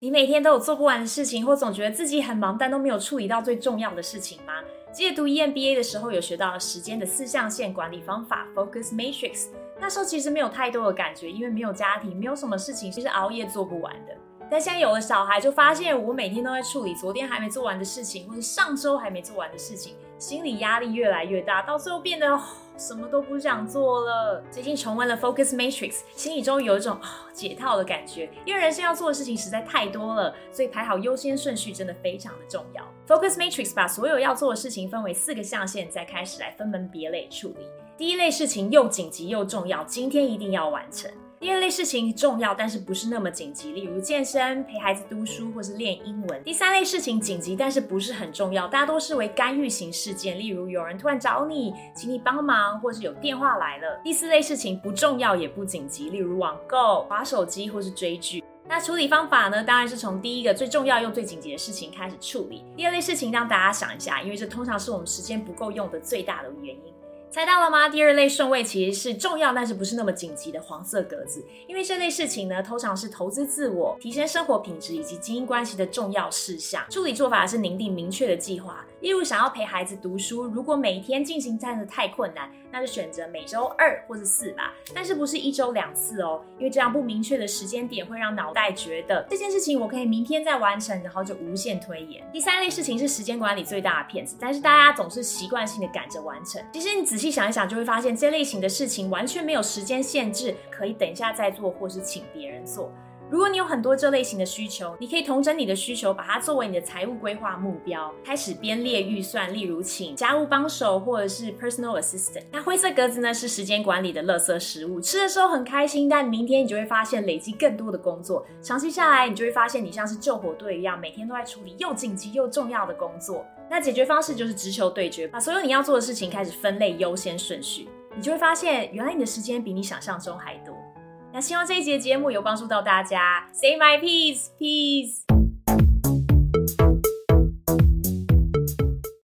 你每天都有做不完的事情，或总觉得自己很忙，但都没有处理到最重要的事情吗？记得读 EMBA 的时候，有学到时间的四象限管理方法 Focus Matrix。那时候其实没有太多的感觉，因为没有家庭，没有什么事情其实熬夜做不完的。但现在有了小孩，就发现我每天都在处理昨天还没做完的事情，或是上周还没做完的事情，心理压力越来越大，到最后变得什么都不想做了。最近重温了 Focus Matrix，心里终于有一种解套的感觉，因为人生要做的事情实在太多了，所以排好优先顺序真的非常的重要。Focus Matrix 把所有要做的事情分为四个象限，再开始来分门别类处理。第一类事情又紧急又重要，今天一定要完成。第二类事情重要，但是不是那么紧急，例如健身、陪孩子读书或是练英文。第三类事情紧急，但是不是很重要，大家都视为干预型事件，例如有人突然找你，请你帮忙，或是有电话来了。第四类事情不重要也不紧急，例如网购、划手机或是追剧。那处理方法呢？当然是从第一个最重要又最紧急的事情开始处理。第二类事情让大家想一下，因为这通常是我们时间不够用的最大的原因。猜到了吗？第二类顺位其实是重要但是不是那么紧急的黄色格子，因为这类事情呢，通常是投资自我、提升生活品质以及经营关系的重要事项。处理做法是拟定明确的计划，例如想要陪孩子读书，如果每天进行真的太困难，那就选择每周二或者四吧，但是不是一周两次哦，因为这样不明确的时间点会让脑袋觉得这件事情我可以明天再完成，然后就无限推延。第三类事情是时间管理最大的骗子，但是大家总是习惯性的赶着完成，其实你仔细细想一想，就会发现这类型的事情完全没有时间限制，可以等一下再做，或是请别人做。如果你有很多这类型的需求，你可以同整你的需求，把它作为你的财务规划目标，开始编列预算，例如请家务帮手或者是 personal assistant。那灰色格子呢，是时间管理的垃圾食物，吃的时候很开心，但明天你就会发现累积更多的工作，长期下来，你就会发现你像是救火队一样，每天都在处理又紧急又重要的工作。那解决方式就是直球对决，把所有你要做的事情开始分类优先顺序，你就会发现，原来你的时间比你想象中还多。那希望这一节节目有帮助到大家。Say my peace, peace.